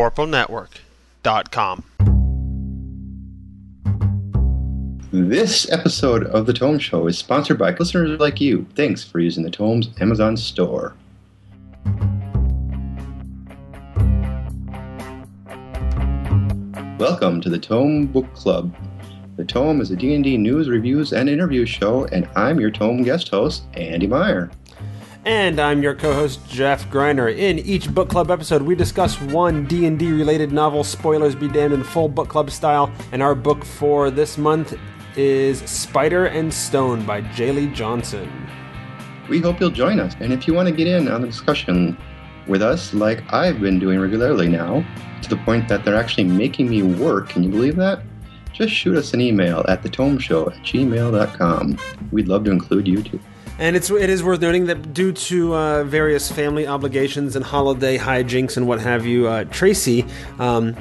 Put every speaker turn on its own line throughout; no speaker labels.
thevorpalnetwork.com.
This episode of The Tome Show is sponsored by listeners like you. Thanks for using the Tome's Amazon store. Welcome to the Tome Book Club. The Tome is a D&D news, reviews, and interview show, and I'm your Tome guest host, Andy Meyer.
And I'm your co-host Jeff Greiner. In each book club episode, we discuss one D&D related novel. Spoilers be damned in full book club style. And our book for this month is Spider and Stone by Jaleigh Johnson.
We hope you'll join us, and if you want to get in on the discussion with us, like I've been doing regularly now, to the point that they're actually making me work, can you believe that? Just shoot us an email at thetomeshow at gmail.com. We'd love to include you too.
And it's it is worth noting that due to uh, various family obligations and holiday hijinks and what have you, uh, Tracy um,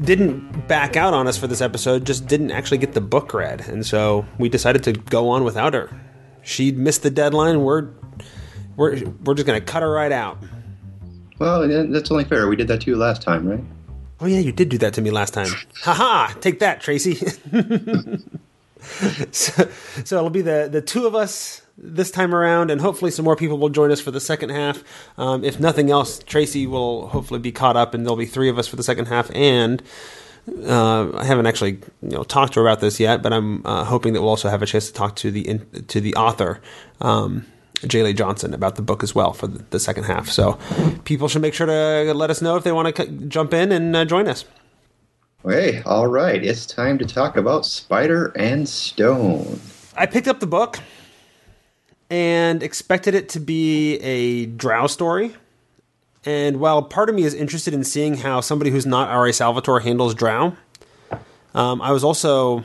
didn't back out on us for this episode. Just didn't actually get the book read, and so we decided to go on without her. She missed the deadline. We're we're we're just gonna cut her right out.
Well, that's only fair. We did that to you last time, right?
Oh yeah, you did do that to me last time. Haha! Take that, Tracy. so, so it'll be the the two of us this time around, and hopefully some more people will join us for the second half. Um, if nothing else, Tracy will hopefully be caught up, and there'll be three of us for the second half. And uh, I haven't actually you know talked to her about this yet, but I'm uh, hoping that we'll also have a chance to talk to the in, to the author. Um, Jaleigh Johnson about the book as well for the, the, second half. So people should make sure to let us know if they want to c- jump in and uh, join us.
Hey, all right. It's time to talk about Spider and Stone.
I picked up the book and expected it to be a drow story. And while part of me is interested in seeing how somebody who's not R.A. Salvatore handles drow, um, I was also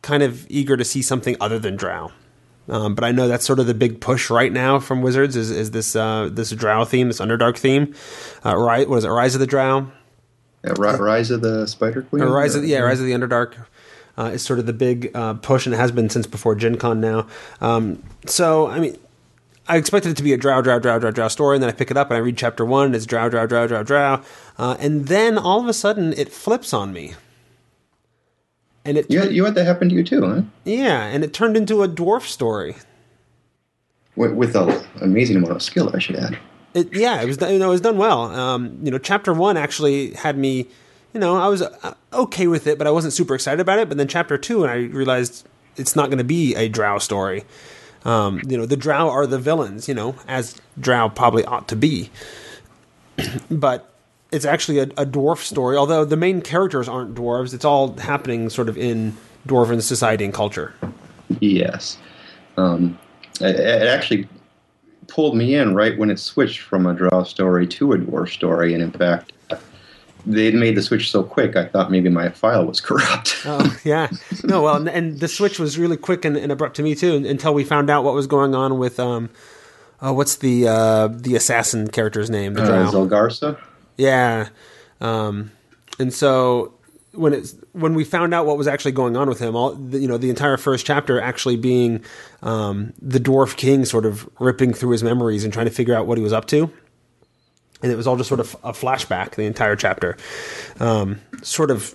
kind of eager to see something other than drow. Um, but I know that's sort of the big push right now from Wizards is, is this uh, this Drow theme, this Underdark theme. Uh, right, what is it? Rise of the Drow.
Yeah, Rise of the Spider Queen.
Rise of yeah, Rise of the Underdark. Uh, is sort of the big uh, push, and it has been since before Gen Con now. Um, so, I mean, I expected it to be a drow, drow, drow, drow, drow story, and then I pick it up and I read chapter one, and it's drow, drow, drow, drow, drow. Uh, and then all of a sudden it flips on me
and it you had, you had that happen to you too, huh?
Yeah, and it turned into a dwarf story
with, with an amazing amount of skill. I should add.
It, yeah, it was you know it was done well. Um, you know, chapter one actually had me. You know, I was uh, okay with it, but I wasn't super excited about it. But then chapter two, and I realized it's not going to be a Drow story. Um, you know, the Drow are the villains. You know, as Drow probably ought to be. but it's actually a, a, dwarf story, although the main characters aren't dwarves. It's all happening sort of in dwarven society and culture.
Yes. Um, it, it, actually pulled me in right when it switched from a drow story to a dwarf story, and in fact, they made the switch so quick. I thought maybe my file was corrupt.
oh yeah, no. Well, and, and the switch was really quick and, and, abrupt to me too, until we found out what was going on with um, oh, what's the uh, the assassin character's name? The
uh, Zelgarsa.
Yeah. Um, and so when it's when we found out what was actually going on with him, all the, you know, the entire first chapter actually being um, the dwarf king sort of ripping through his memories and trying to figure out what he was up to, and it was all just sort of a flashback. The entire chapter, um, sort of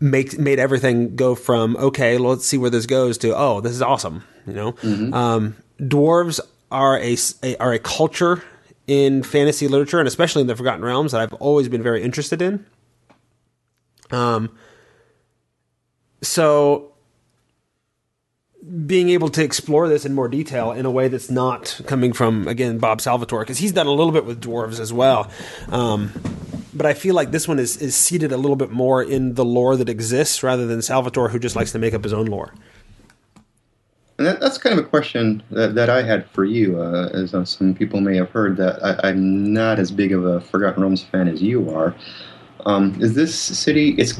make made everything go from okay, let's see where this goes to oh, this is awesome. You know, mm-hmm. um, dwarves are a, a are a culture in fantasy literature and especially in the Forgotten Realms that I've always been very interested in. Um, so being able to explore this in more detail in a way that's not coming from again Bob Salvatore because he's done a little bit with dwarves as well. Um, but I feel like this one is is seated a little bit more in the lore that exists rather than Salvatore who just likes to make up his own lore.
And that, that's kind of a question that, that I had for you, uh, as uh, some people may have heard that I, am not as big of a Forgotten Realms fan as you are. Um, is this city? It's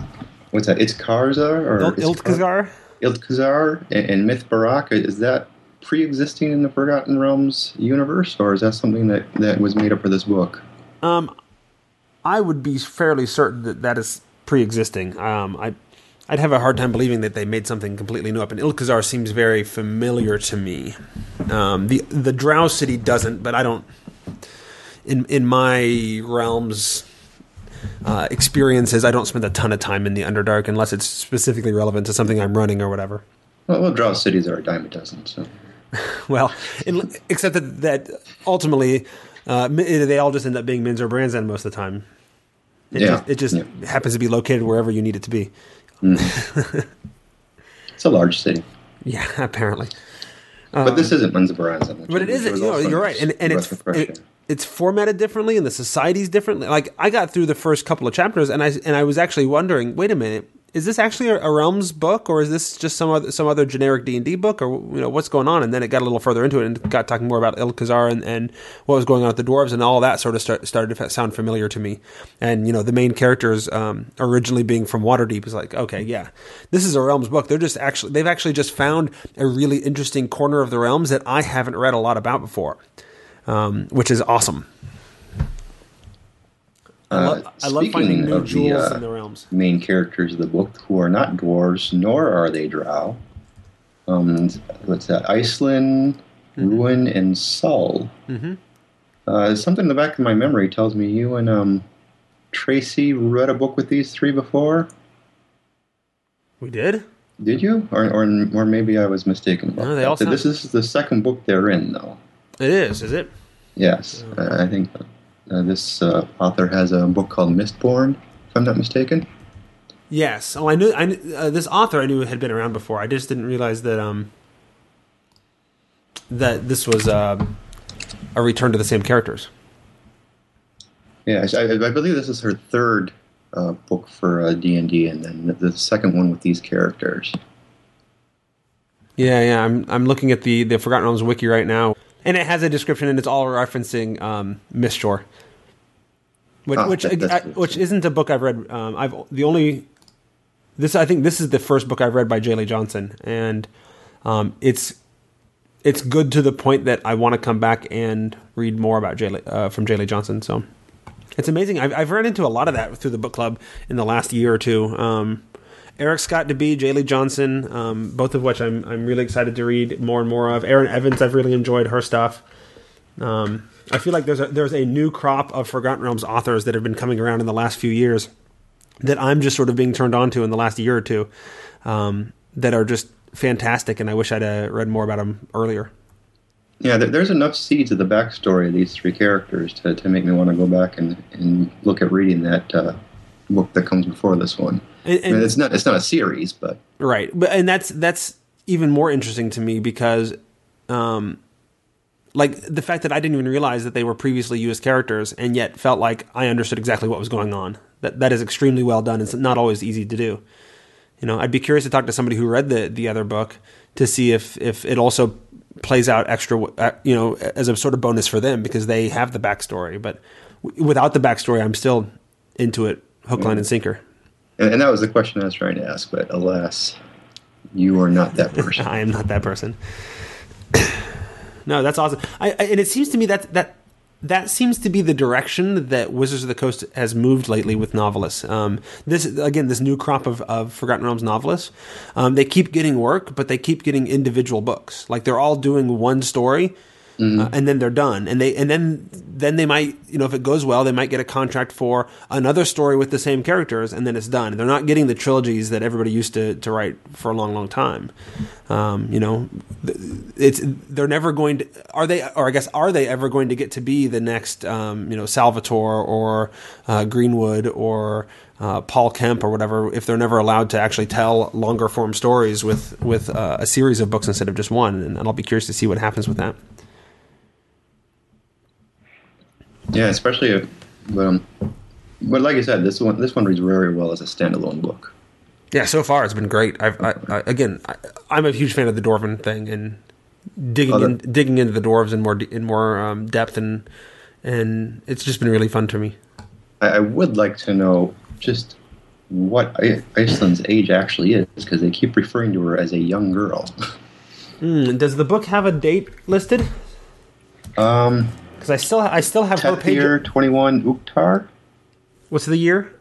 what's that? It's Karza or
Il- Iltkazar?
Iltkazar and, Myth Barak. Is that pre-existing in the Forgotten Realms universe, or is that something that, that was made up for this book?
Um, I would be fairly certain that that is pre-existing. Um, I'd have a hard time believing that they made something completely new up. And Iltkazar seems very familiar to me. Um, the the Drow City doesn't, but I don't. In in my realms, uh, experiences, I don't spend a ton of time in the Underdark unless it's specifically relevant to something I'm running or whatever.
Well, well Drow cities are a dime a dozen, so.
well, in, except that, that ultimately uh, they all just end up being Menzoberranzan most of the time. It
Yeah,
just, it just
yeah.
happens to be located wherever you need it to be.
It's a large city.
Yeah, apparently.
But this isn't.
Um, But it isn't. You know, you're right, and and it's it, it's formatted differently, and the society's differently. Like I got through the first couple of chapters, and I and I was actually wondering, wait a minute, is this actually a, a Realms book, or is this just some other some other generic D and D book, or you know what's going on? And then it got a little further into it, and got talking more about Iltkazar and, and what was going on with the dwarves, and all that sort of start, started to sound familiar to me. And you know, the main characters um, originally being from Waterdeep is like, okay, yeah, this is a Realms book. They're just actually they've actually just found a really interesting corner of the realms that I haven't read a lot about before um, which is awesome. I,
Uh,
I love finding
speaking
new
of the, uh,
in the realms.
main characters of the book who are not dwarves, nor are they drow. Um, what's that? Iceland, Ruin, and Saul.
Mm-hmm.
Uh, something in the back of my memory tells me you and um, Tracy read a book with these three before.
We did.
Did you? Or, or, or maybe I was mistaken about
No, they
that.
all sound-
This is the second book they're in, though.
It is. Is it?
Yes, uh, I think uh, this uh, author has a book called Mistborn, if I'm not mistaken.
Yes. Oh, I knew. I knew, uh, this author I knew had been around before. I just didn't realize that um that this was um a return to the same characters.
Yeah, I, I believe this is her third uh, book for uh, D&D, and then the, the second one with these characters.
Yeah, yeah. I'm I'm looking at the the Forgotten Realms wiki right now, and it has a description, and it's all referencing um, Mistshore, which
Ah,
which
that-
I- which isn't a book I've read. Um, I've the only this I think this is the first book I've read by Jaleigh Johnson, and um, it's it's good to the point that I want to come back and read more about J. Lee- uh, from Jaleigh Johnson. So it's amazing. I've, I've run into a lot of that through the book club in the last year or two. Um, Eric Scott DeBee, Jaleigh Johnson, um, both of which I'm I'm really excited to read more and more of. Erin Evans, I've really enjoyed her stuff. Um, I feel like there's a there's a new crop of Forgotten Realms authors that have been coming around in the last few years that I'm just sort of being turned on to in the last year or two um, that are just fantastic, and I wish I'd uh, read more about them earlier.
Yeah, there's enough seeds of the backstory of these three characters to, to make me want to go back and, and look at reading that uh, book that comes before this one.
And, and-
it's not it's not a series, but
Right, but and that's that's even more interesting to me because, um, like the fact that I didn't even realize that they were previously used characters, and yet felt like I understood exactly what was going on. That that is extremely well done. It's not always easy to do. You know, I'd be curious to talk to somebody who read the the other book to see if if it also plays out extra, uh, you know, as a sort of bonus for them because they have the backstory. But without the backstory, I'm still into it, hook, line, and sinker.
And, and that was the question I was trying to ask. But alas, you are not that person.
I am not that person. no, that's awesome. I, I, and it seems to me that that that seems to be the direction that Wizards of the Coast has moved lately with novelists. Um, this again, this new crop of, of Forgotten Realms novelists, um, they keep getting work, but they keep getting individual books. Like they're all doing one story. Uh, and then they're done, and they and then then they might you know if it goes well they might get a contract for another story with the same characters, and then it's done. They're not getting the trilogies that everybody used to, to write for a long long time. Um, you know, it's they're never going to are they or I guess are they ever going to get to be the next um, you know Salvatore or uh, Greenwood or uh, Paul Kemp or whatever if they're never allowed to actually tell longer form stories with with uh, a series of books instead of just one, and I'll be curious to see what happens with that.
Yeah, especially if, but um, but like I said, this one this one reads very well as a standalone book.
Yeah, so far it's been great. I've, I, I, again, I, I'm a huge fan of the dwarven thing and digging in, digging into the dwarves in more in more um, depth and and it's just been really fun to me.
I, I would like to know just what I, Iceland's age actually is, because they keep referring to her as a young girl.
Mm, does the book have a date listed?
Um,
Because I still I still have her page.
Tethyr twenty one Uktar
What's the year?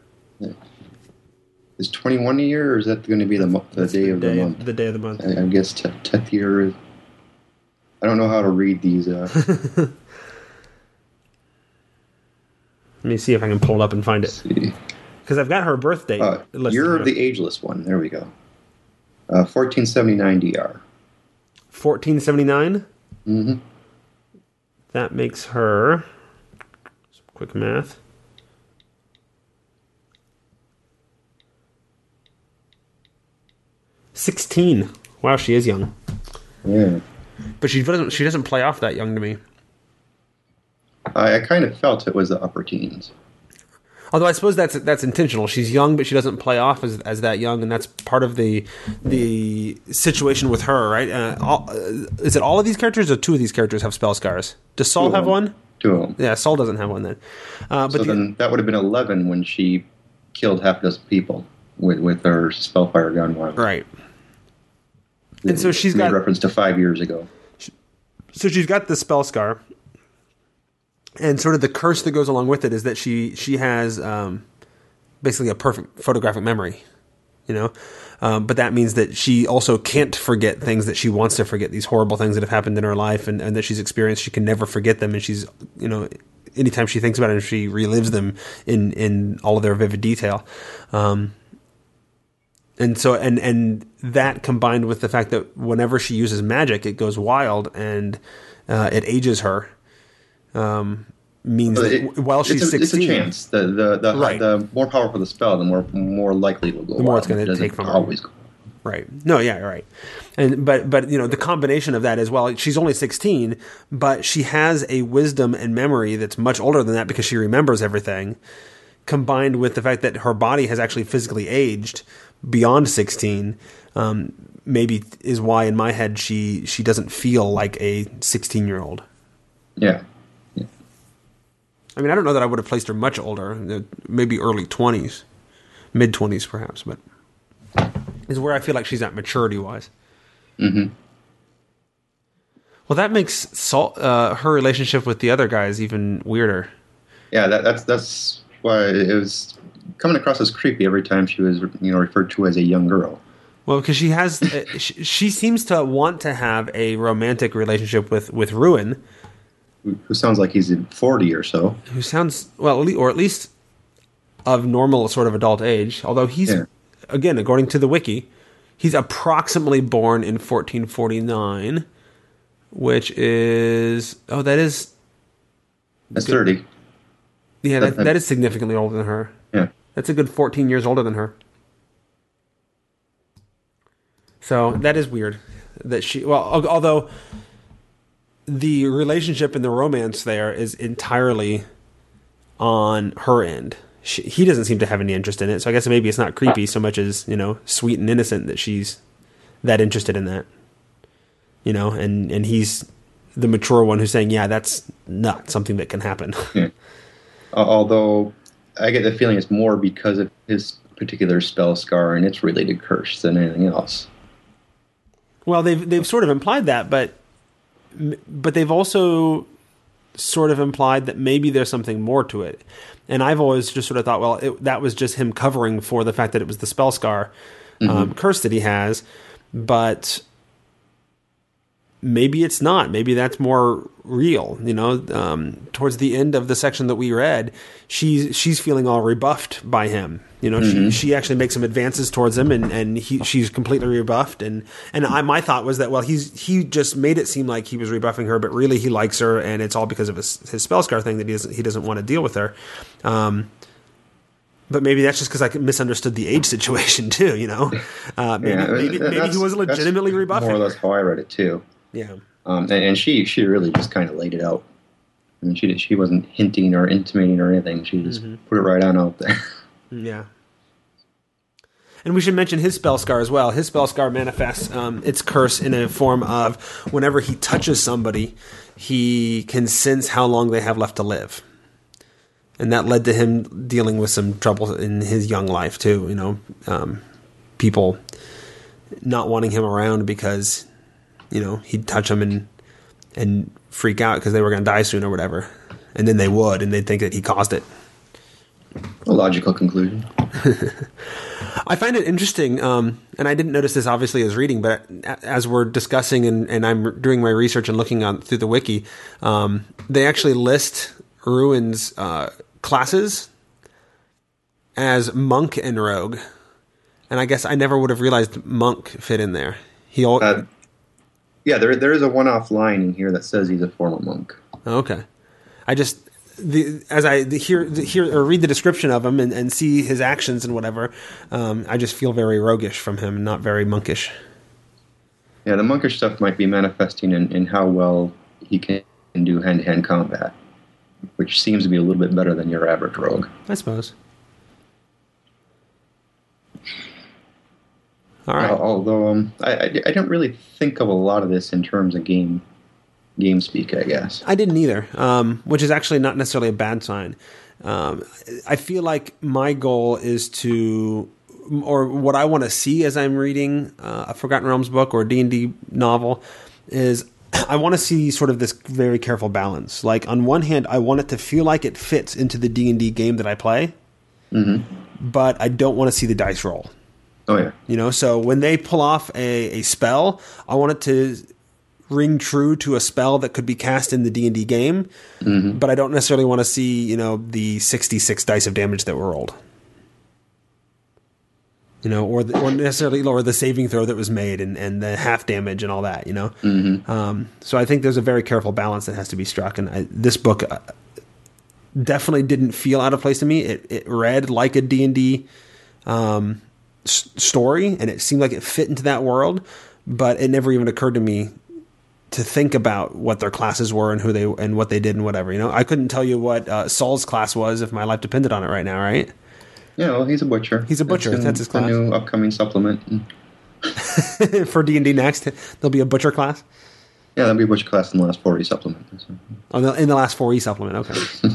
is twenty one a year, or is that going to be the mo- the day of the month?
the day of the month.
I, I guess Te- Tethyr. is- I don't know how to read these. Uh,
Let me see if I can pull it up and find it because I've got her birthday.
Uh,
listed
you're the ageless one. There we go. Uh, 1479 DR.
1479.
hmm
That makes her. Some quick math. Sixteen. Wow, she is young,
Yeah.
but she doesn't. She doesn't play off that young to me.
I, I kind of felt it was the upper teens.
Although I suppose that's that's intentional. She's young, but she doesn't play off as, as that young, and that's part of the the situation with her, right? Uh, all, uh, is it all of these characters, or two of these characters have spell scars? Does Saul have one?
Two of them.
Yeah, Saul doesn't have one then. Uh, but
So
the,
then that would have been 11 when she killed half a dozen people with, with her spellfire gone wild.
right. And so she's
Made
got
reference to five years ago.
so she's got the spell scar, and sort of the curse that goes along with it is that she she has um, basically a perfect photographic memory, you know. Um, but that means that she also can't forget things that she wants to forget. These horrible things that have happened in her life and, and that she's experienced, she can never forget them. And she's you know, anytime she thinks about it, she relives them in in all of their vivid detail. Um, and so and and that combined with the fact that whenever she uses magic, it goes wild and uh, it ages her. Um, means that
It-
while
it's
she's
a, it's a chance. The the the,
Right.
the more powerful the spell, the more more likely it will go.
The more it's
It doesn't
take from
always go.
Right. No, yeah, right. And but but you know, the combination of that as well, she's only 16, but she has a wisdom and memory that's much older than that because she remembers everything, combined with the fact that her body has actually physically aged beyond 16. Um, maybe is why in my head she she doesn't feel like a 16-year-old.
Yeah.
I mean, I don't know that I would have placed her much older, uh, maybe early 20s, mid 20s perhaps, but is where I feel like she's at maturity wise.
hmm
Well, that makes Saul, uh, her relationship with the other guys even weirder.
Yeah. That, that's that's why it was coming across as creepy every time she was you know referred to as a young girl.
Well, because she has, uh, she, she seems to want to have a romantic relationship with with Ruin,
Who, sounds like he's in 40 or so.
who sounds well, or at least of normal sort of adult age. Although he's,
Yeah.
again, according to the wiki, he's approximately born in 1449, which is oh, that is
That's 30.
yeah, that, that is significantly older than her.
Yeah.
That's a good 14 years older than her. So that is weird that she, well, although the relationship and the romance there is entirely on her end. She, he doesn't seem to have any interest in it. So I guess maybe it's not creepy so much as, you know, sweet and innocent that she's that interested in that. You know, and, and he's the mature one who's saying, yeah, that's not something that can happen.
Uh, although I get the feeling it's more because of his particular spell scar and its related curse than anything else.
Well, they've they've sort of implied that, but but they've also sort of implied that maybe there's something more to it. And I've always just sort of thought, well, it, that was just him covering for the fact that it was the spell scar um, curse that he has. But maybe it's not. Maybe that's more real. You know, um, towards the end of the section that we read, she's she's feeling all rebuffed by him. You know, she she actually makes some advances towards him, and and he she's completely rebuffed. And and I, my thought was that well, he's he just made it seem like he was rebuffing her, but really he likes her, and it's all because of his his spell scar thing that he doesn't he doesn't want to deal with her. Um, but maybe that's just because I misunderstood the age situation too. You know, uh, maybe
Yeah,
maybe, maybe he was legitimately rebuffing.
More or less how I read it too.
Yeah.
Um, and, and she she really just kind of laid it out. I mean, she she wasn't hinting or intimating or anything. She just
Mm-hmm.
put it right on out there.
Yeah. And we should mention his spell scar as well. His spell scar manifests um, its curse in a form of whenever he touches somebody, he can sense how long they have left to live. And that led to him dealing with some trouble in his young life, too. You know, um, people not wanting him around because, you know, he'd touch them and, and freak out because they were going to die soon or whatever. And then they would, and they'd think that he caused it.
A logical conclusion.
I find it interesting, um, and I didn't notice this obviously as reading, but as we're discussing and, and I'm doing my research and looking on through the wiki, um, they actually list Ruin's uh, classes as monk and rogue, and I guess I never would have realized monk fit in there. He all
Uh, yeah, there there is a one-off line in here that says he's a former monk.
okay. I just the as I the, hear the, hear or read the description of him and, and see his actions and whatever, um, I just feel very roguish from him, not very monkish.
Yeah, the monkish stuff might be manifesting in, in how well he can do hand-to-hand combat, which seems to be a little bit better than your average rogue.
I suppose. All right.
Al- Although um, I, I, I don't really think of a lot of this in terms of game game speak. I guess.
I didn't either, um, which is actually not necessarily a bad sign. Um, I feel like my goal is to, or what I want to see as I'm reading uh, a Forgotten Realms book or a D and D novel, is I want to see sort of this very careful balance. Like on one hand, I want it to feel like it fits into the D and D game that I play, but I don't want to see the dice roll.
Oh yeah.
You know, so when they pull off a, a spell, I want it to ring true to a spell that could be cast in the D and D game, but I don't necessarily want to see you know the sixty six dice of damage that were rolled. You know, or the, or necessarily or the saving throw that was made and, and the half damage and all that. You know, um, so I think there's a very careful balance that has to be struck, and I, this book uh, definitely didn't feel out of place to me. It it read like a D and D um, s- story, and it seemed like it fit into that world. But it never even occurred to me to think about what their classes were and who they and what they did and whatever. You know, I couldn't tell you what uh, Saul's class was if my life depended on it right now. Right?
Yeah, well, he's a butcher.
He's a butcher,
in
that's his
the
class.
new upcoming supplement.
For D and D next, there'll be a butcher class.
Yeah, there'll be a butcher class in the last four E supplement. So.
Oh, in the last four E supplement. Okay.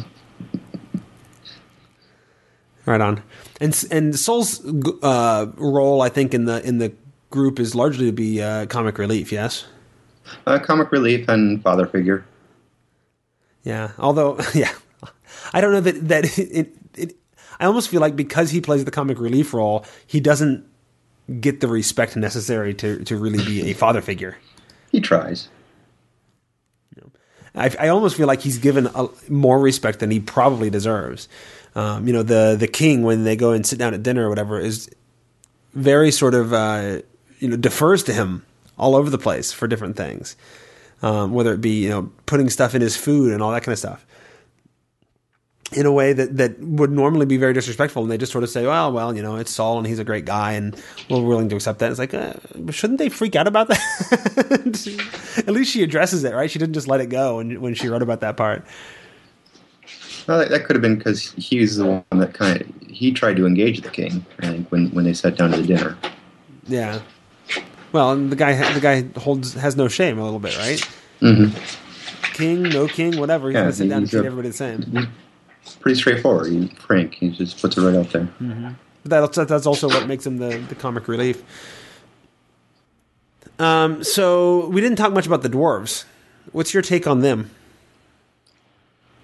right on. And and Saul's uh, role, I think, in the in the group is largely to be uh, comic relief. Yes.
Uh, comic relief and father figure.
Yeah. Although, yeah, I don't know that that it, it. I almost feel like because he plays the comic relief role, he doesn't get the respect necessary to to really be a father figure.
He tries.
I, I almost feel like he's given a, more respect than he probably deserves. Um, you know, the the king when they go and sit down at dinner or whatever is very sort of uh, you know defers to him all over the place for different things, um, whether it be you know putting stuff in his food and all that kind of stuff. In a way that, that would normally be very disrespectful, and they just sort of say, "Well, well, you know, it's Saul, and he's a great guy, and we're willing to accept that." It's like, uh, shouldn't they freak out about that? At least she addresses it, right? She didn't just let it go when when she wrote about that part.
Well, that, that could have been because he's the one that kind of he tried to engage the king. I think when when they sat down to the dinner.
Yeah. Well, and the guy the guy holds has no shame a little bit, right?
Mm-hmm.
King, no king, whatever. He's
Yeah,
gonna sit down and treat everybody the same.
Pretty straightforward. He's frank. He just puts it right out there.
But that's that's also what makes him the, the comic relief. Um, so we didn't talk much about the dwarves. What's your take on them?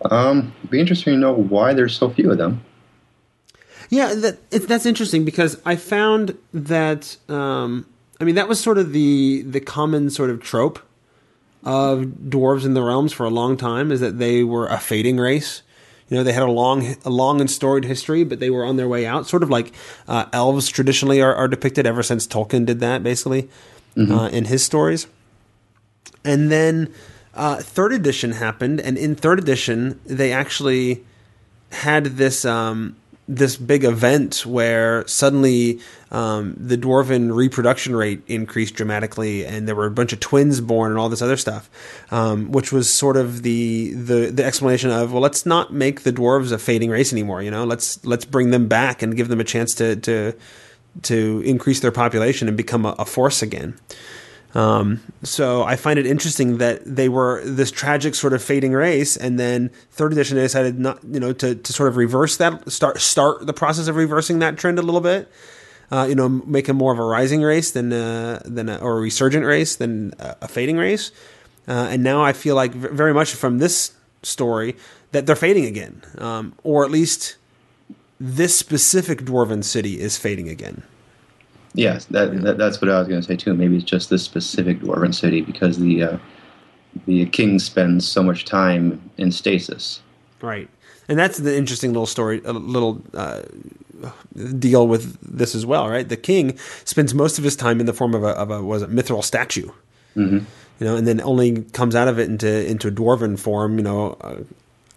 Um, it'd be interesting to know why there's so few of them.
Yeah, that it, that's interesting because I found that um, I mean that was sort of the the common sort of trope of dwarves in the realms for a long time is that they were a fading race. You know, they had a long, a long and storied history, but they were on their way out. Sort of like uh, elves traditionally are, are depicted ever since Tolkien did that, basically, uh, in his stories. And then uh, third edition happened, and in third edition, they actually had this um, this big event where suddenly um, the dwarven reproduction rate increased dramatically, and there were a bunch of twins born and all this other stuff, um, which was sort of the, the the explanation of well, let's not make the dwarves a fading race anymore. You know, let's let's bring them back and give them a chance to to to increase their population and become a, a force again. Um, so I find it interesting that they were this tragic sort of fading race, and then third edition they decided not, you know, to, to sort of reverse that, start start the process of reversing that trend a little bit. Uh, you know, make them more of a rising race than uh, than a, or a resurgent race than a, a fading race. Uh, and now I feel like very much from this story that they're fading again, um, or at least this specific dwarven city is fading again.
Yes, that, that that's what I was going to say too. Maybe it's just this specific dwarven city because the uh, the king spends so much time in stasis.
Right, and that's the interesting little story, a little uh, deal with this as well. Right, the king spends most of his time in the form of a, of a was it mithril statue,
Mm-hmm.
you know, and then only comes out of it into into a dwarven form, you know, uh,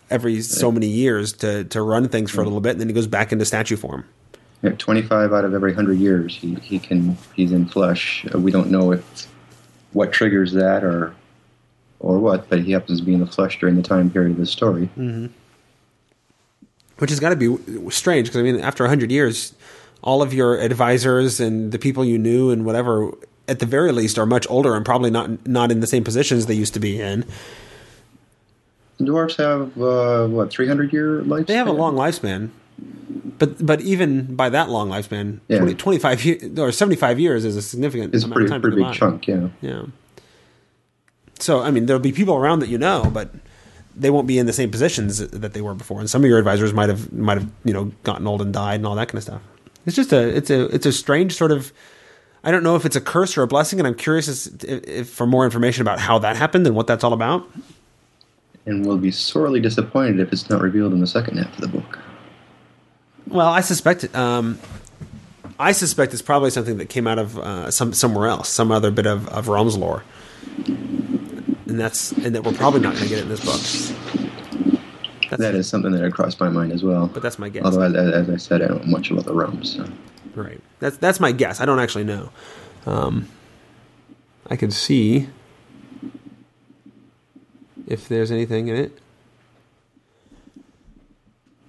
every so many years to to run things for a little bit, and then he goes back into statue form.
Yeah, 25 out of every 100 years he, he can he's in flesh. Uh, we don't know if what triggers that or or what, but he happens to be in the flesh during the time period of the story.
which has got to be strange because I mean, after hundred years, all of your advisors and the people you knew and whatever, at the very least, are much older and probably not not in the same positions they used to be in.
Dwarves have uh, what 300 year life.
They have a long lifespan, but but even by that long lifespan,
Yeah.
20, 25 years or seventy five years is a significant
It's
amount
pretty
of time
pretty big chunk. Yeah.
Yeah. So I mean, there'll be people around that you know, but they won't be in the same positions that they were before. And some of your advisors might have might have you know gotten old and died and all that kind of stuff. It's just a it's a it's a strange sort of. I don't know if it's a curse or a blessing, and I'm curious as if, if for more information about how that happened and what that's all about.
And we'll be sorely disappointed if it's not revealed in the second half of the book.
Well, I suspect. Um, I suspect it's probably something that came out of uh, some somewhere else, some other bit of, of realms lore, and that's and that we're probably not going to get it in this book. That's,
That is something that had crossed my mind as well.
but that's my guess.
Although, as, as I said, I don't know much about the realms. So.
Right. That's that's my guess. I don't actually know. Um, I could see if there's anything in it. Uh, do, do, do, do, do.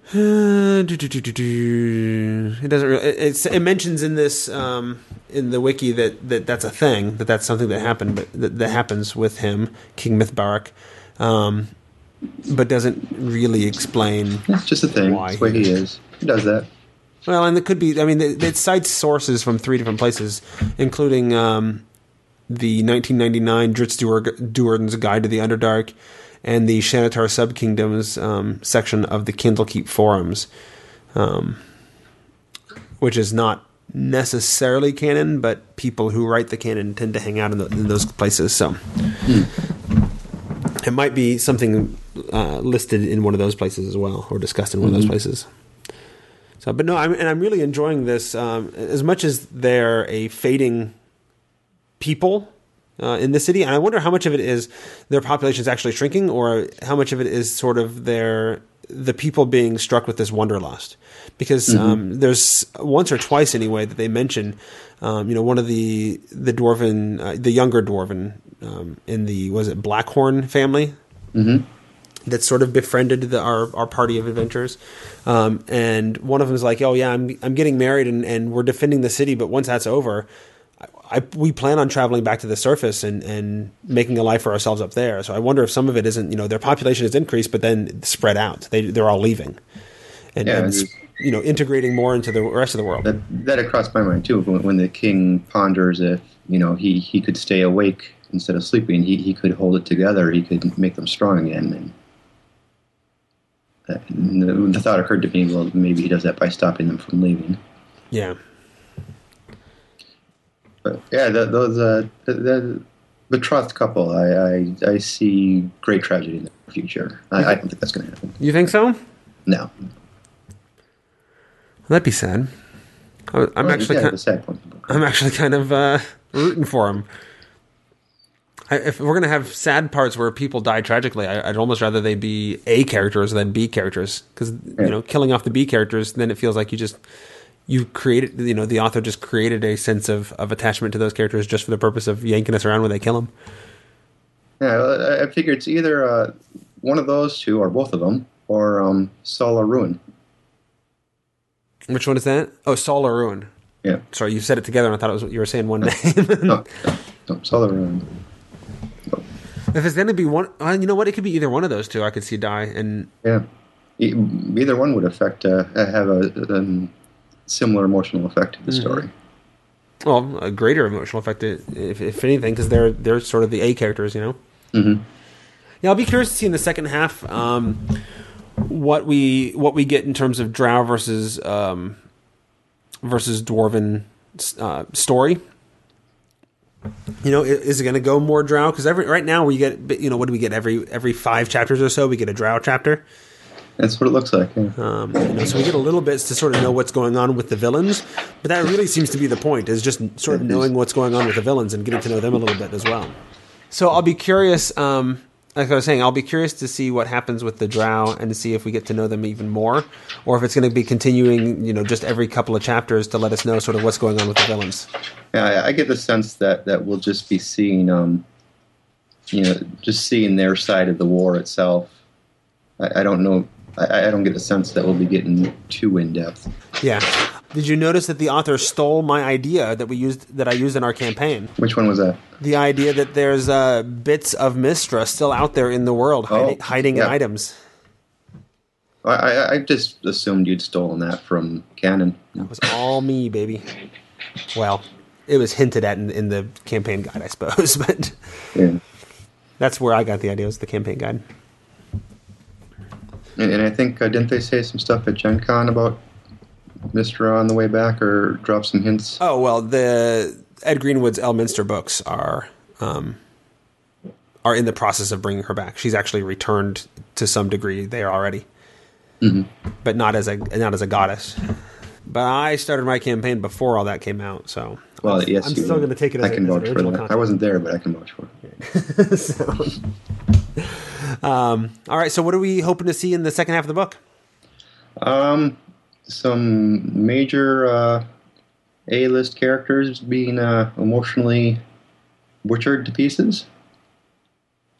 It doesn't. Really, it, it mentions in this um, in the wiki that, that that's a thing that that's something that happened, but that, that happens with him, King Mythbarak, um, but doesn't really explain
It's just a thing.
Why
way he is. He does that.
Well, and it could be. I mean, it, it cites sources from three different places, including um, the 1999 Drizzt Do'Urden's Guide to the Underdark and the Shanatar Subkingdoms um, section of the Candlekeep forums, um, which is not necessarily canon, but people who write the canon tend to hang out in, the, in those places. So it might be something uh, listed in one of those places as well, or discussed in one of those places. So, but no, I'm and I'm really enjoying this. Um, as much as they're a fading people uh, in the city, and I wonder how much of it is their population is actually shrinking, or how much of it is sort of their the people being struck with this wanderlust. Because um, there's once or twice anyway that they mention, um, you know, one of the the dwarven, uh, the younger dwarven um, in the was it Blackhorn family that sort of befriended the, our our party of adventurers. Um, and one of them is like, "Oh yeah, I'm I'm getting married and, and we're defending the city, but once that's over, I, we plan on traveling back to the surface and, and making a life for ourselves up there. So I wonder if some of it isn't, you know, their population has increased, but then spread out. They they're all leaving, and,
Yeah,
and you know integrating more into the rest of the world.
That that had crossed my mind too. When, when the king ponders if you know he, he could stay awake instead of sleeping, he, he could hold it together. He could make them strong again. And, and the, the thought occurred to me, well, maybe he does that by stopping them from leaving.
Yeah,
But yeah, the, those uh, the, the betrothed couple, I, I I see great tragedy in the future. I, I don't think that's going to happen.
you think so?
No,
That'd be sad. I- I'm
Well,
actually
yeah,
kind,
the sad point.
I'm actually kind of uh, rooting for him. I, if we're gonna have sad parts where people die tragically, I, I'd almost rather they be A characters than B characters because
Yeah.
you know, killing off the B characters, then it feels like you just you created, you know, the author just created a sense of, of attachment to those characters just for the purpose of yanking us around when they kill them.
Yeah, I- I figure it's either uh, one of those two or both of them, or um, Sala Ruin.
Which one is that? Oh, Saul or Ruin.
Yeah,
Sorry, you said it together, and I thought it was what you were saying one name.
no, no, Sala Ruin.
if it's going to be one, well, you know what? It could be either one of those two. I could see die, and
Yeah, either one would affect uh, have a, um similar emotional effect to the story.
well, a greater emotional effect, if, if anything, because they're they're sort of the A characters, you know.
Mm-hmm.
Yeah, I'll be curious to see in the second half um, what we what we get in terms of Drow versus um, versus Dwarven uh, story. You know, is it going to go more Drow? Because every right now we get you know what do we get every every five chapters or so we get a Drow chapter.
That's what it looks like. Yeah.
Um, you know, so we get a little bit to sort of know what's going on with the villains, but that really seems to be the point: is just sort of knowing what's going on with the villains and getting to know them a little bit as well. So I'll be curious. Um, like I was saying, I'll be curious to see what happens with the Drow and to see if we get to know them even more, or if it's going to be continuing, you know, just every couple of chapters to let us know sort of what's going on with the villains.
Yeah, I, I get the sense that that we'll just be seeing, um, you know, just seeing their side of the war itself. I, I don't know. I, I don't get a sense that we'll be getting too in depth.
Yeah. Did you notice that the author stole my idea that we used that I used in our campaign?
Which one was that?
The idea that there's uh, bits of Mystra still out there in the world, hiding,
Oh,
hiding in
yeah.
items.
I, I, just assumed you'd stolen that from canon.
It was all me, baby. Well, it was hinted at in, in the campaign guide, I suppose, but
Yeah.
that's where I got the idea. Was the campaign guide?
And, I think uh, didn't they say some stuff at Gen Con about Mystra on the way back, or drop some hints?
Oh well, the Ed Greenwood's Elminster books are um, are in the process of bringing her back. She's actually returned to some degree there already, but not as a not as a goddess. But I started my campaign before all that came out, so
Well,
I'm,
yes,
I'm still going to take it
I
as, a,
can
as
vouch for that.
content.
I wasn't there, but I can vouch for it.
so, um, all right. So, what are we hoping to see in the second half of the book?
Um, some major uh, A-list characters being uh, emotionally butchered to pieces.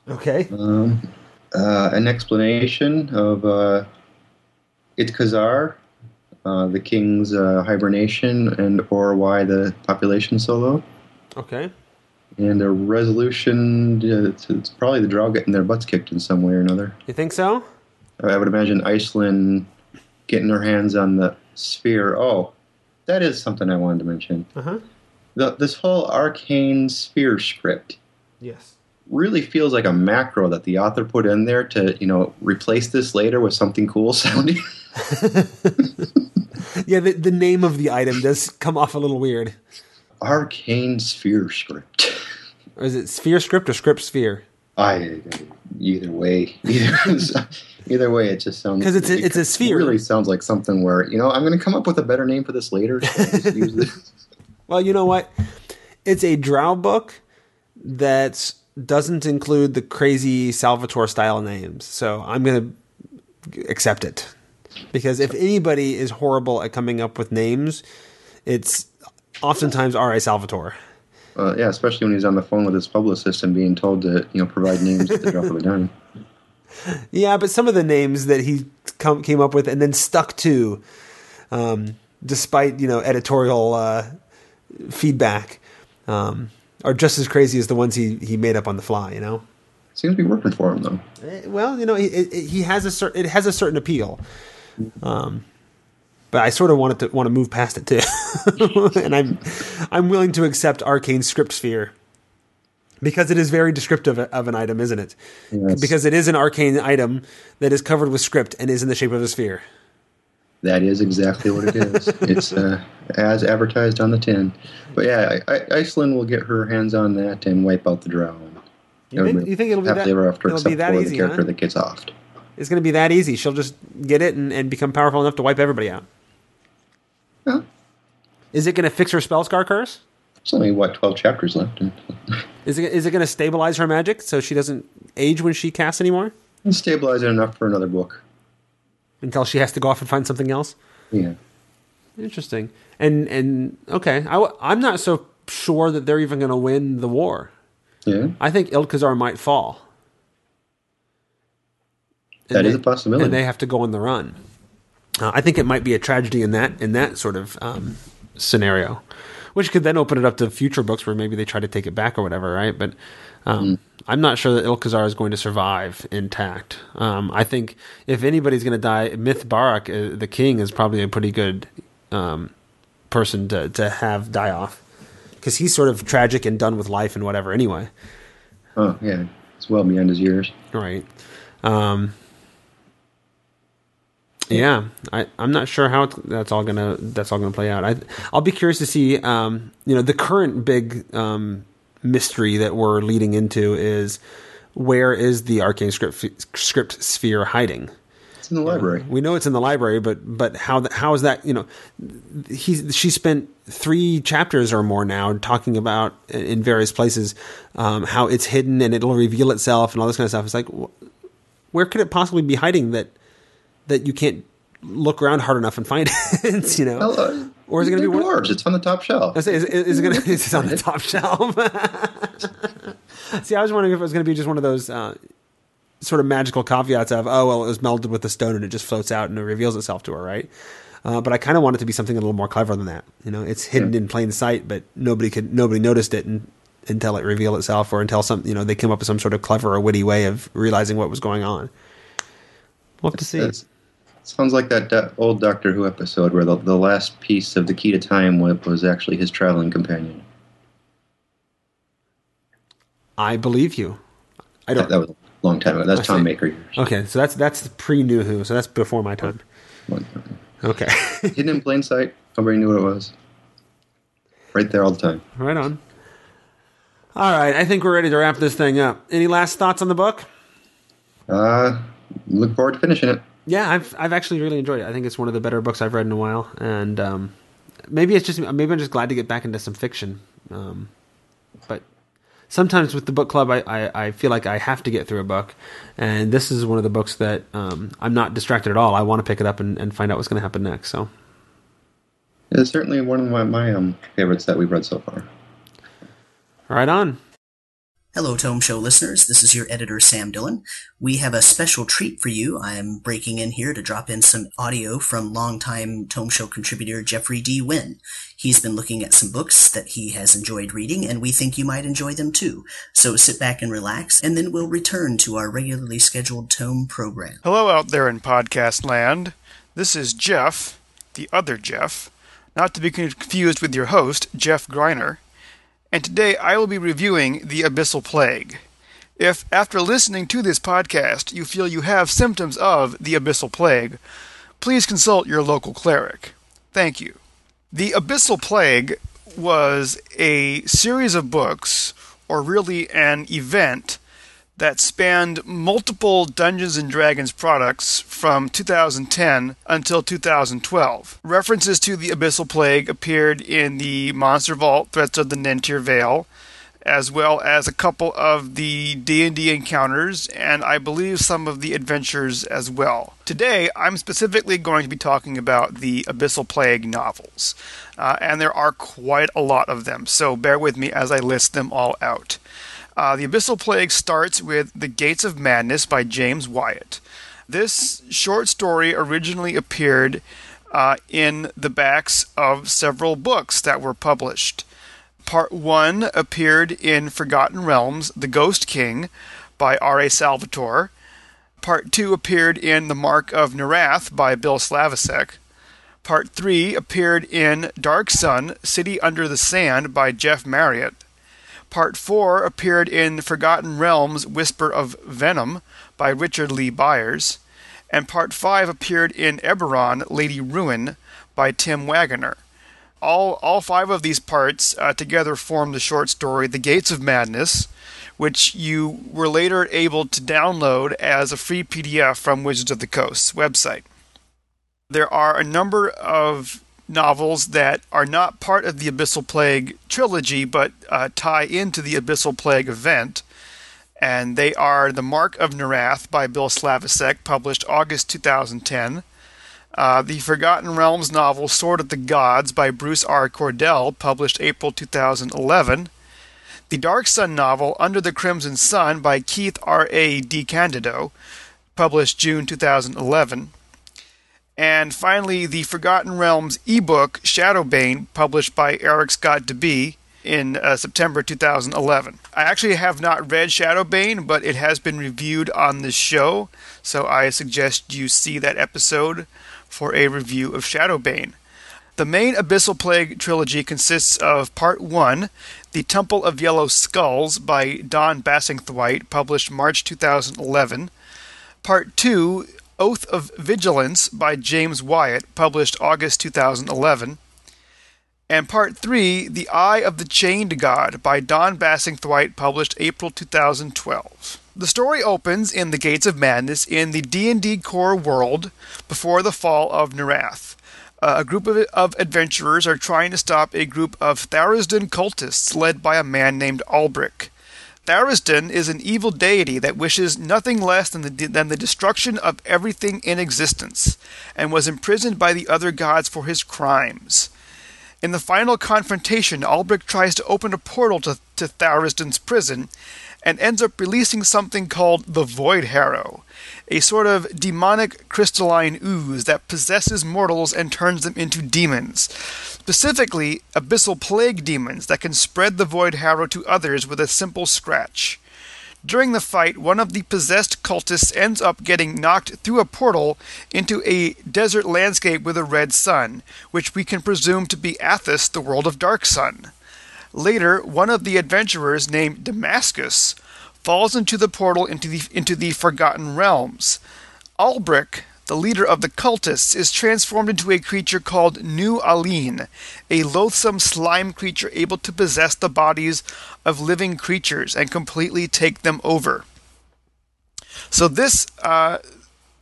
Okay.
Um, uh, an explanation of uh, Iltkazar, uh, the king's uh, hibernation, and or why the population's so low.
Okay.
And a resolution. Uh, it's, it's probably the drow getting their butts kicked in some way or another.
You think so?
I would imagine Iceland getting their hands on the sphere. Oh, that is something I wanted to mention.
Uh huh.
The, this whole arcane sphere script
Yes.
really feels like a macro that the author put in there to, you know, replace this later with something cool sounding.
Yeah. The, the name of the item does come off a little weird.
arcane sphere script.
Or is it sphere script or script sphere?
I either way, either either way, it just sounds
'Cause it's a- it's a sphere.
It really sounds like something where you know I'm going to come up with a better name for this later. So this.
Well, you know what? It's a drow book that doesn't include the crazy Salvatore style names. So I'm going to accept it. Because if anybody is horrible at coming up with names, it's oftentimes R.A. Salvatore.
Uh, yeah, especially when he's on the phone with his publicist and being told to you know provide names at the drop of a dime.
Yeah, but some of the names that he come, came up with and then stuck to, um, despite you know editorial uh, feedback, um, are just as crazy as the ones he, he made up on the fly. You know.
Seems to be working for him though.
Eh, Well, you know, he, he has a certain it has a certain appeal. Um, but I sort of wanted to want to move past it too, and I'm I'm willing to accept arcane script sphere because it is very descriptive of an item, isn't it?
Yes.
Because it is an arcane item that is covered with script and is in the shape of a sphere.
That is exactly what it is. it's uh, as advertised on the tin. But yeah, I, I, Iceland will get her hands on that and wipe out the drow.
You think, you think it'll be that?
after,
It'll be that easy,
the character
huh?
that gets offed.
It's going to be that easy. She'll just get it and, and become powerful enough to wipe everybody out.
Well,
Is it going to fix her spell scar curse?
there's only what twelve chapters left.
Is it is it going to stabilize her magic so she doesn't age when she casts anymore And
stabilize it enough for another book.
until she has to go off and find something else?
Yeah.
Interesting. And and okay, I, I'm not so sure that they're even going to win the war.
Yeah.
I think Iltkazar might fall. And
That is
they-
a possibility.
and they have to go on the run. Uh, I think it might be a tragedy in that in that sort of um, scenario, which could then open it up to future books where maybe they try to take it back or whatever, right? But um, I'm not sure that Iltkazar is going to survive intact. Um, I think if anybody's going to die, Myth Barak, uh, the king, is probably a pretty good um, person to to have die off because he's sort of tragic and done with life and whatever anyway.
Oh yeah. It's well beyond his years.
Right. Um, yeah, I, I'm not sure how that's all gonna that's all gonna play out. I I'll be curious to see. Um, you know, the current big um, mystery that we're leading into is where is the arcane script script sphere hiding?
It's in the library.
We know it's in the library, but but how th- how is that? You know, he she spent three chapters or more now talking about in various places um, how it's hidden and it'll reveal itself and all this kind of stuff. It's like, wh- where could it possibly be hiding that that you can't look around hard enough and find it? you know,
Hello.
or is it going to be
dwarves. It's on the top shelf.
I say, is, is it going to? Is it on the top shelf? See, I was wondering if it was going to be just one of those uh, sort of magical caveats of, oh well, it was melded with the stone and it just floats out and it reveals itself to her, right? Uh, but I kind of want it to be something a little more clever than that. You know, it's hidden in plain sight, but nobody could nobody noticed it and, until it revealed itself, or until some you know they came up with some sort of clever or witty way of realizing what was going on. We'll have to see.
It's- sounds like that do- old Doctor Who episode where the, the last piece of the key to time was, was actually his traveling companion.
I believe you. I don't.
that was a long time ago. That's
I
Tom
see.
Maker years.
Okay, so that's that's pre New Who, so that's before my time. Okay,
Hidden in plain sight. Nobody knew what it was. Right there all the time.
right on. All right, I think we're ready to wrap this thing up. Any last thoughts on the book?
Uh, look forward to finishing it.
Yeah, I've I've actually really enjoyed it. I think it's one of the better books I've read in a while, and um, maybe it's just maybe I'm just glad to get back into some fiction. Um, but sometimes with the book club, I, I, I feel like I have to get through a book, and this is one of the books that um, I'm not distracted at all. I want to pick it up and, and find out what's going to happen next. So
It's certainly one of my, my um, favorites that we've read so far.
right on.
Hello, Tome Show listeners. This is your editor, Sam Dillon. We have a special treat for you. I'm breaking in here to drop in some audio from longtime Tome Show contributor Jeffrey D. Wynn. He's been looking at some books that he has enjoyed reading, and we think you might enjoy them too. So sit back and relax, and then we'll return to our regularly scheduled Tome program.
Hello out there in podcast land. This is Jeff, the other Jeff, not to be confused with your host, Jeff Greiner. And today I will be reviewing The Abyssal Plague. If, after listening to this podcast, you feel you have symptoms of the Abyssal Plague, please consult your local cleric. Thank you. The Abyssal Plague was a series of books, or really an event, that spanned multiple Dungeons and Dragons products from 2010 until 2012. References to the Abyssal Plague appeared in the Monster Vault Threats of the Nentir Vale, as well as a couple of the D&D encounters and I believe some of the adventures as well. Today, I'm specifically going to be talking about the Abyssal Plague novels. Uh, and there are quite a lot of them, so bear with me as I list them all out. Uh, the Abyssal Plague starts with The Gates of Madness by James Wyatt. This short story originally appeared uh, in the backs of several books that were published. Part 1 appeared in Forgotten Realms, The Ghost King by R.A. Salvatore. Part 2 appeared in The Mark of Nerath by Bill Slavicsek. Part 3 appeared in Dark Sun, City Under the Sand by Jeff Mariotte. Part 4 appeared in Forgotten Realms Whisper of Venom by Richard Lee Byers. And Part 5 appeared in Eberron Lady Ruin by Tim Wagoner. All, all five of these parts uh, together form the short story The Gates of Madness, which you were later able to download as a free PDF from Wizards of the Coast's website. There are a number of novels that are not part of the Abyssal Plague trilogy but uh, tie into the Abyssal Plague event. And they are The Mark of Nerath by Bill Slavicsek, published August 2010. Uh, the Forgotten Realms novel Sword of the Gods by Bruce R. Cordell, published April 2011. The Dark Sun novel Under the Crimson Sun by Keith R. A. DeCandido, published June 2011. And finally, the Forgotten Realms ebook Shadowbane, published by Erik Scott de Bie in uh, September 2011. I actually have not read Shadowbane, but it has been reviewed on this show, so I suggest you see that episode for a review of Shadowbane. The main Abyssal Plague trilogy consists of Part 1, The Temple of Yellow Skulls by Don Bassingthwaite, published March 2011. Part 2, Oath of Vigilance by James Wyatt, published August 2011. and Part 3, The Eye of the Chained God by Don Bassingthwaite, published April 2012. The story opens in the Gates of Madness in the D&D core world before the fall of Nerath. Uh, a group of, of, adventurers are trying to stop a group of Tharizdun cultists led by a man named Albric. Tharizdun is an evil deity that wishes nothing less than the, than the destruction of everything in existence, and was imprisoned by the other gods for his crimes. In the final confrontation, Albric tries to open a portal to, to prison and ends up releasing something called the Void Harrow, a sort of demonic crystalline ooze that possesses mortals and turns them into demons. Specifically, abyssal plague demons that can spread the Void Harrow to others with a simple scratch. During the fight, one of the possessed cultists ends up getting knocked through a portal into a desert landscape with a red sun, which we can presume to be Athas, the world of Dark Sun. Later, one of the adventurers named Damascus falls into the portal into the, into the Forgotten Realms. Albric, the leader of the cultists, is transformed into a creature called Nu Alin, a loathsome slime creature able to possess the bodies of living creatures and completely take them over. So, this uh,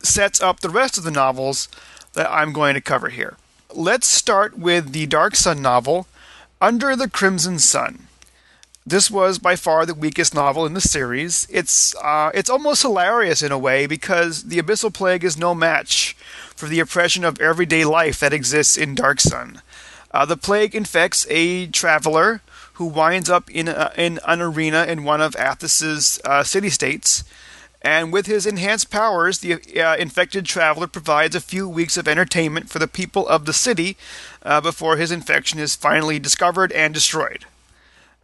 sets up the rest of the novels that I'm going to cover here. Let's start with the Dark Sun novel, Under the Crimson Sun. This was by far the weakest novel in the series. It's uh, it's almost hilarious in a way because the Abyssal Plague is no match for the oppression of everyday life that exists in Dark Sun. Uh, the plague infects a traveler who winds up in a, in an arena in one of Athas's uh, city states. And with his enhanced powers, the uh, infected traveler provides a few weeks of entertainment for the people of the city uh, before his infection is finally discovered and destroyed.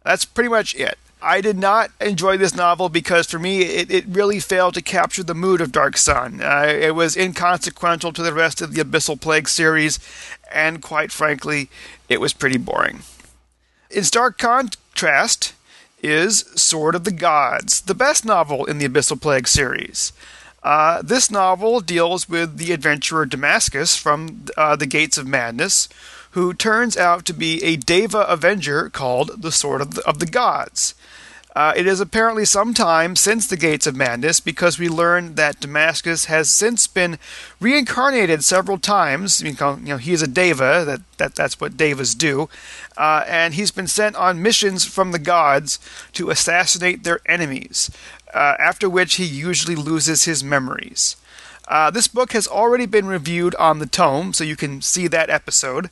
That's pretty much it. I did not enjoy this novel because for me it, it really failed to capture the mood of Dark Sun. Uh, it was inconsequential to the rest of the Abyssal Plague series, and quite frankly, it was pretty boring. In stark contrast is Sword of the Gods, the best novel in the Abyssal Plague series. Uh, this novel deals with the adventurer Damascus from uh, the Gates of Madness, who turns out to be a Deva Avenger called the Sword of the, of the Gods. Uh, it is apparently some time since the Gates of Madness because we learn that Damascus has since been reincarnated several times. You know, he is a Deva, that, that, that's what Devas do. Uh, and he's been sent on missions from the gods to assassinate their enemies, uh, after which he usually loses his memories. Uh, this book has already been reviewed on the Tome, so you can see that episode.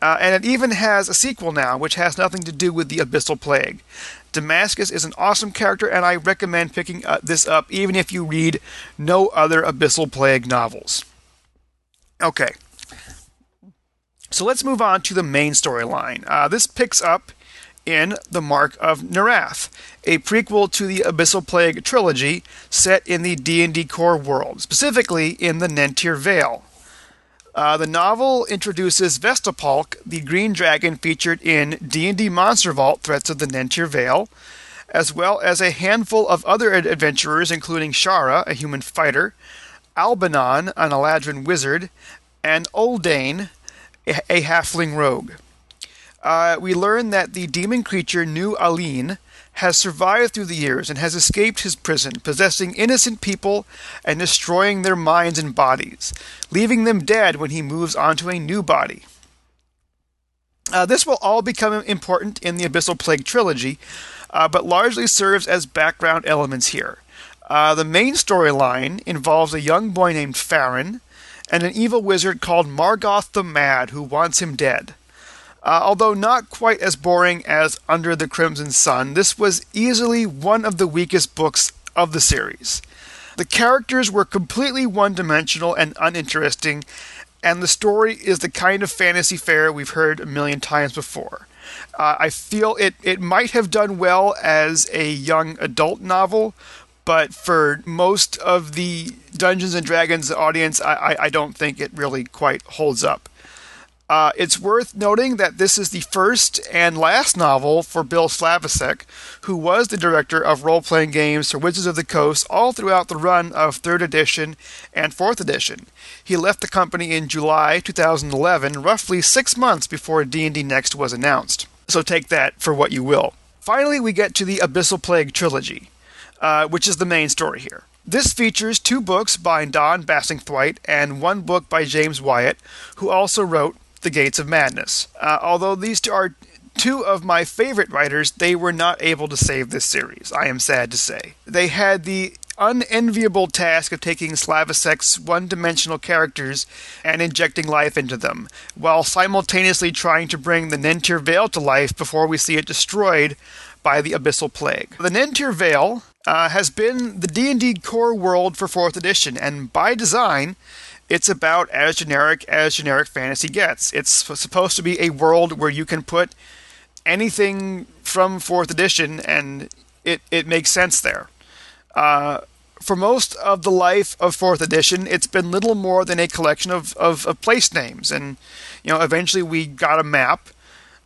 Uh, and it even has a sequel now, which has nothing to do with the Abyssal Plague. Damascus is an awesome character, and I recommend picking uh, this up even if you read no other Abyssal Plague novels. Okay. So let's move on to the main storyline. Uh, this picks up in The Mark of Nerath, a prequel to the Abyssal Plague trilogy set in the D&D core world, specifically in the Nentir Vale. Uh, the novel introduces Vestapalk, the green dragon featured in D&D Monster Vault Threats of the Nentir Vale, as well as a handful of other adventurers including Shara, a human fighter, Albanon, an Eladrin wizard, and Uldane, a, a halfling rogue. Uh, we learn that the demon creature Nu Alin has survived through the years and has escaped his prison, possessing innocent people and destroying their minds and bodies, leaving them dead when he moves on to a new body. Uh, this will all become important in the Abyssal Plague trilogy, uh, but largely serves as background elements here. Uh, the main storyline involves a young boy named Farron and an evil wizard called Margoth the Mad who wants him dead. Uh, although not quite as boring as Under the Crimson Sun, this was easily one of the weakest books of the series. The characters were completely one dimensional and uninteresting, and the story is the kind of fantasy fare we've heard a million times before. Uh, I feel it, it might have done well as a young adult novel, but for most of the Dungeons and Dragons audience, I, I, I don't think it really quite holds up. Uh, it's worth noting that this is the first and last novel for Bill Slavicsek, who was the director of role playing games for Wizards of the Coast all throughout the run of 3rd edition and 4th edition. He left the company in July 2011, roughly six months before D&D Next was announced. So take that for what you will. Finally, we get to the Abyssal Plague trilogy, uh, which is the main story here. This features two books by Don Bassingthwaite and one book by James Wyatt, who also wrote The Gates of Madness. Uh, although these two are two of my favorite writers, they were not able to save this series, I am sad to say. They had the unenviable task of taking Slavicsek's one dimensional characters and injecting life into them, while simultaneously trying to bring the Nentir Vale to life before we see it destroyed by the Abyssal Plague. The Nentir Vale uh, has been the D&D core world for 4th edition, and by design, it's about as generic as generic fantasy gets. It's supposed to be a world where you can put anything from 4th edition and it, it makes sense there. Uh, for most of the life of 4th edition, it's been little more than a collection of, of, of place names. And, you know, eventually we got a map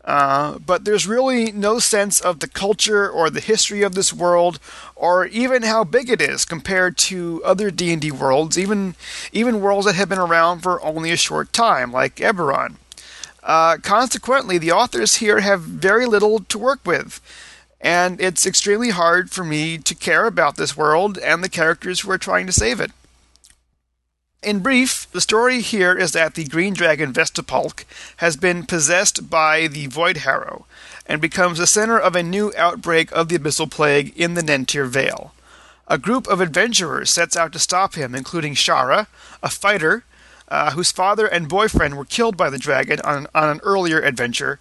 uh, but there's really no sense of the culture or the history of this world, or even how big it is compared to other D&D worlds, even even worlds that have been around for only a short time, like Eberron. Uh, consequently, the authors here have very little to work with, and it's extremely hard for me to care about this world and the characters who are trying to save it. In brief, the story here is that the green dragon Vestapalk has been possessed by the Void Harrow and becomes the center of a new outbreak of the Abyssal Plague in the Nentir Vale. A group of adventurers sets out to stop him, including Shara, a fighter uh, whose father and boyfriend were killed by the dragon on, on an earlier adventure,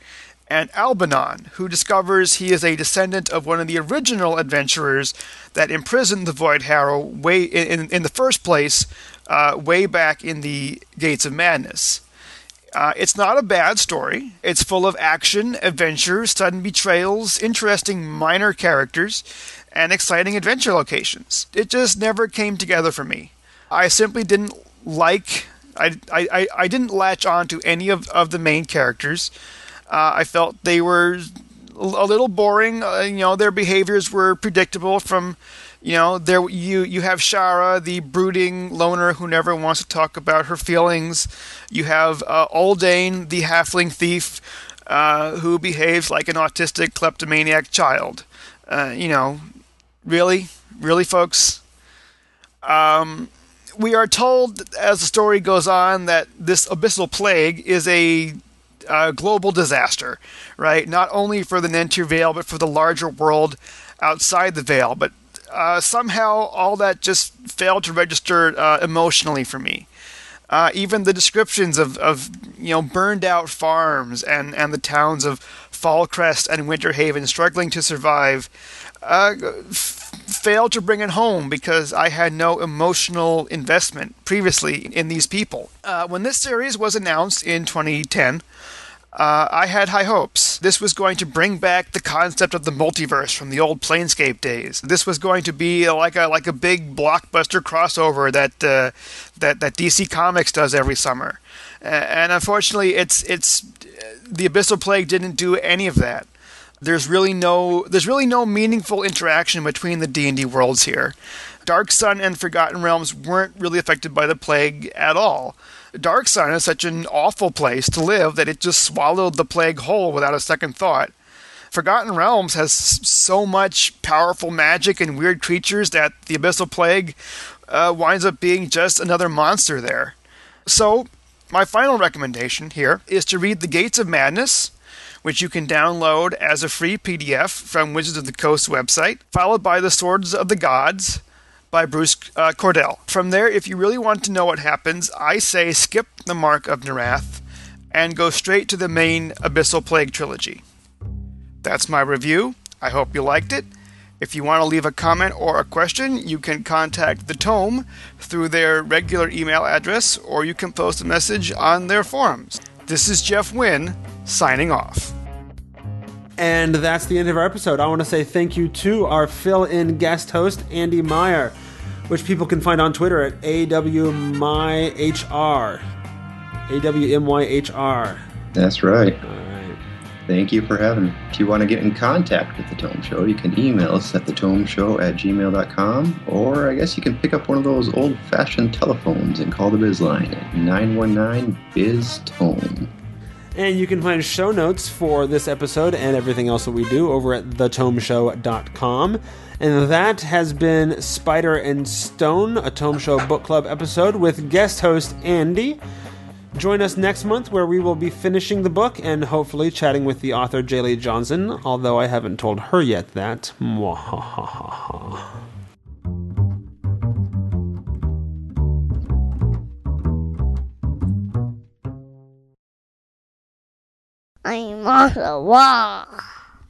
and Albanon, who discovers he is a descendant of one of the original adventurers that imprisoned the Void Harrow way in, in the first place uh, way back in the Gates of Madness. Uh, it's not a bad story. It's full of action, adventure, sudden betrayals, interesting minor characters, and exciting adventure locations. It just never came together for me. I simply didn't like. I, I, I didn't latch on to any of, of the main characters. Uh, I felt they were a little boring. Uh, you know, their behaviors were predictable from you know, there you you have Shara, the brooding loner who never wants to talk about her feelings. You have uh, Uldane, the halfling thief, uh, who behaves like an autistic kleptomaniac child. Uh, you know, really, really, folks. Um, we are told as the story goes on that this abyssal plague is a uh, global disaster, right? Not only for the Nentir Vale, but for the larger world outside the Vale. But uh, somehow all that just failed to register uh, emotionally for me. Uh, even the descriptions of, of you know burned out farms and, and the towns of Fallcrest and Winterhaven struggling to survive uh, f- failed to bring it home because I had no emotional investment previously in these people. Uh, when this series was announced in 2010, uh, I had high hopes. This was going to bring back the concept of the multiverse from the old Planescape days. This was going to be like a like a big blockbuster crossover that uh, that that DC Comics does every summer. And unfortunately, it's it's the Abyssal Plague didn't do any of that. There's really no there's really no meaningful interaction between the D&D worlds here. Dark Sun and Forgotten Realms weren't really affected by the plague at all. Dark Sun is such an awful place to live that it just swallowed the plague whole without a second thought. Forgotten Realms has so much powerful magic and weird creatures that the Abyssal Plague uh, winds up being just another monster there. So, my final recommendation here is to read The Gates of Madness, which you can download as a free PDF from Wizards of the Coast website, followed by The Swords of the Gods, by Bruce uh, Cordell. From there, if you really want to know what happens, I say skip the Mark of Nerath and go straight to the main Abyssal Plague trilogy. That's my review. I hope you liked it. If you want to leave a comment or a question, you can contact the Tome through their regular email address or you can post a message on their forums. This is Jeff Wynne, signing off.
And that's the end of our episode. I want to say thank you to our fill in guest host, Andy Meyer, which people can find on Twitter at AWMyHR. AWMYHR.
That's right.
All right.
Thank you for having me. If you want to get in contact with The Tome Show, you can email us at thetomeshow at gmail.com, or I guess you can pick up one of those old fashioned telephones and call the biz line at 919 Biz Tome.
And you can find show notes for this episode and everything else that we do over at thetomeshow.com. And that has been Spider and Stone, a Tome Show book club episode with guest host Andy. Join us next month where we will be finishing the book and hopefully chatting with the author Jaleigh Johnson, although I haven't told her yet that. Mwahahaha.
I'm on the wall.